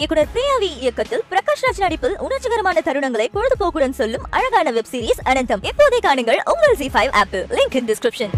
இயக்குனர் பிரியாவி இயக்கத்தில் பிரகாஷ் ராஜ் நடிப்பில் உணர்ச்சிகரமான தருணங்களை பொழுதுபோக்குடன் சொல்லும் அழகான வெப் சீரிஸ் அனந்தம். இப்போதே காணுங்கள் உங்கள் G five apple link in description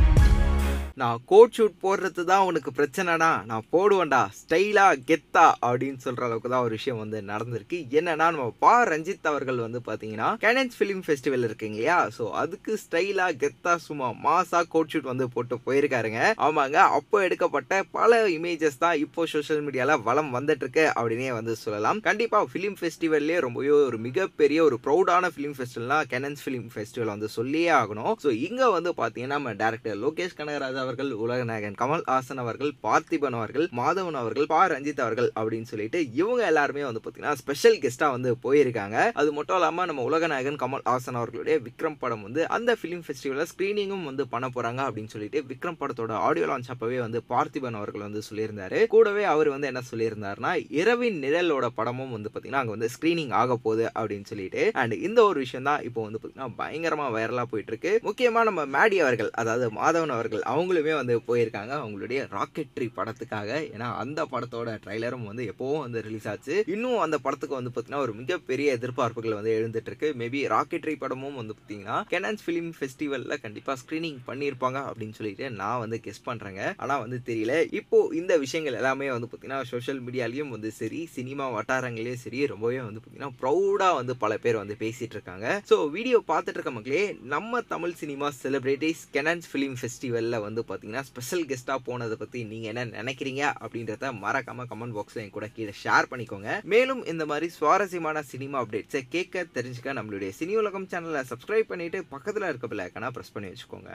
நான் கோட் ஷூட் போடுறது தான் உனக்கு பிரச்சனைனா நான் போடுவேன்டா ஸ்டைலா கெத்தா அப்படின்னு சொல்ற அளவுக்கு தான் ஒரு விஷயம் வந்து நடந்திருக்கு. என்னன்னா நம்ம பா. ரஞ்சித் அவர்கள் வந்து பாத்தீங்கன்னா கேனன்ஸ் ஃபிலிம் ஃபெஸ்டிவல் இருக்குங்க இல்லையா? ஸோ அதுக்கு ஸ்டைலா கெத்தா சும்மா மாசா கோட் ஷூட் வந்து போட்டு போயிருக்காருங்க. ஆமாங்க அப்போ எடுக்கப்பட்ட பல இமேஜஸ் தான் இப்போ சோஷியல் மீடியால வளம் வந்துட்டு இருக்கு அப்படின்னே வந்து சொல்லலாம். கண்டிப்பா ஃபிலிம் ஃபெஸ்டிவல்லே ரொம்பவே ஒரு மிகப்பெரிய ஒரு ப்ரௌடான ஃபிலிம் ஃபெஸ்டிவல்னா கேனன்ஸ் ஃபிலிம் ஃபெஸ்டிவல் வந்து சொல்லியே ஆகணும். ஸோ இங்க வந்து பாத்தீங்கன்னா நம்ம டேரக்டர் லோகேஷ் கனகராஜா அவர்கள் உலகநாயகன் கமல் ஹாசன் அவர்கள் பார்த்திபன் அவர்கள் மாதவன் அவர்கள் பா. ரஞ்சித் அவர்கள் அப்படின்னு சொல்லிட்டு இவங்க எல்லாருமே வந்து பார்த்தீங்கன்னா ஸ்பெஷல் கெஸ்ட்டாக வந்து போயிருக்காங்க. அது மட்டும் இல்லாமல் நம்ம உலகநாயகன் கமல் ஹாசன் அவர்களுடைய விக்ரம் படம் வந்து அந்த ஃபிலிம் ஃபெஸ்டிவலில் ஸ்க்ரீனிங்கும் வந்து பண்ண போறாங்க அப்படின்னு சொல்லிட்டு விக்ரம் படத்தோட ஆடியோ லான்ச் அப்பவே வந்து பார்த்திபன் அவர்கள் வந்து சொல்லியிருந்தாரு. கூடவே அவர் வந்து என்ன சொல்லியிருந்தாருன்னா இரவின் நிழலோட படமும் வந்து பார்த்தீங்கன்னா அங்கே வந்து ஸ்க்ரீனிங் ஆக போகுது அப்படின்னு சொல்லிட்டு. அண்ட் இந்த ஒரு விஷயம் தான் இப்போ வந்து பார்த்தீங்கன்னா பயங்கரமாக வைரலாக போயிட்டு இருக்கு. முக்கியமா நம்ம மேடி அவர்கள் அதாவது மாதவன் அவர்கள் அவங்க அவங்களுமே வந்து போயிருக்காங்க. அவங்களுடைய ராக்கெட்ரி படத்துக்காக. ஏன்னா அந்த படத்தோட ட்ரைலரும் வந்து எப்போவும் வந்து ரிலீஸ் ஆச்சு. இன்னும் அந்த படத்துக்கு வந்து பார்த்தீங்கன்னா ஒரு மிகப்பெரிய எதிர்பார்ப்புகள் வந்து எழுந்துட்டு இருக்கு மேபி ராக்கெட்ரி படமும் வந்து பார்த்தீங்கன்னா கெனான்ஸ் ஃபிலிம் ஃபெஸ்டிவலில் கண்டிப்பாக ஸ்க்ரீனிங் பண்ணியிருப்பாங்க அப்படின்னு சொல்லிட்டு நான் வந்து கெஸ் பண்ணுறேங்க ஆனால் வந்து தெரியல. இப்போ இந்த விஷயங்கள் எல்லாமே வந்து பார்த்தீங்கன்னா சோஷியல் மீடியாலையும் வந்து சரி சினிமா வட்டாரங்களையும் சரி ரொம்பவே வந்து பார்த்தீங்கன்னா ப்ரௌடாக வந்து பல பேர் வந்து பேசிட்டு இருக்காங்க. ஸோ வீடியோ பார்த்துட்டு இருக்க மக்களே நம்ம Tamil cinema celebrities Cannes film ஃபெஸ்டிவலில் வந்து பார்த்தீங்கன்னா ஸ்பெஷல் கெஸ்ட்டாக போனதை பற்றி நீங்கள் என்ன நினைக்கிறீங்க அப்படின்றத மறக்காமல் கமெண்ட் பாக்ஸில் என் கூட கீழே ஷேர் பண்ணிக்கோங்க. மேலும் இந்த மாதிரி சுவாரஸ்யமான சினிமா அப்டேட்ஸை கேட்க தெரிஞ்சுக்க நம்மளுடைய சினி உலகம் சேனலை சப்ஸ்கிரைப் பண்ணிவிட்டு பக்கத்தில் இருக்க பிள்ளைக்கான ப்ரெஸ் பண்ணி வச்சுக்கோங்க.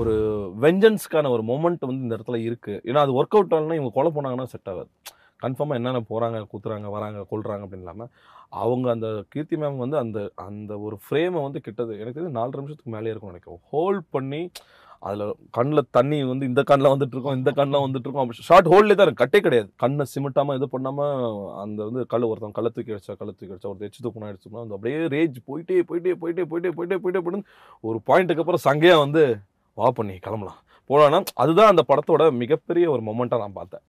ஒரு வெஞ்சன்ஸ்க்கான ஒரு மொமெண்ட் வந்து இந்த இடத்துல இருக்குது ஏன்னா அது ஒர்க் அவுட் ஆகலன்னா இவங்க கொலை போனாங்கன்னா செட் ஆகாது. கன்ஃபார்மாக என்னென்ன போகிறாங்க கூத்துறாங்க வராங்க கொள்கிறாங்க அப்படின்னு இல்லாமல் அவங்க அந்த கீர்த்தி மேம் வந்து அந்த அந்த ஒரு ஃப்ரேமை வந்து கிட்டது. எனக்கு தெரிஞ்சு நாலரை நிமிஷத்துக்கு மேலே இருக்கும்னு நினைக்கிறேன். ஹோல்ட் பண்ணி அதில் கண்ணில் தண்ணி வந்து இந்த கண்ணில் வந்துட்டு இருக்கோம் இந்த கண்ணில் வந்துட்டு இருக்கோம் ஷார்ட் ஹோல்லே தான் இருக்கு. கட்டே கிடையாது. கண்ணை சிமிட்டாமல் இது பண்ணாமல் அந்த வந்து கல் ஒருத்தன் கள்ள தூக்கி அடிச்சா கள்ள தூக்கி அடிச்சா ஒரு எச்சு தூக்கணும் அடிச்சோம்னா அந்த அப்படியே ரேஜ் போயிட்டே போயிட்டே போயிட்டே போயிட்டே போயிட்டே போயிட்டே போயிட்டு ஒரு பாயிண்ட்டுக்கு அப்புறம் சங்கையாக வந்து வா பண்ணி கிளம்பலாம். போனா அதுதான் அந்த படத்தோட மிகப்பெரிய ஒரு மொமெண்ட்டாக நான் பார்த்தேன்.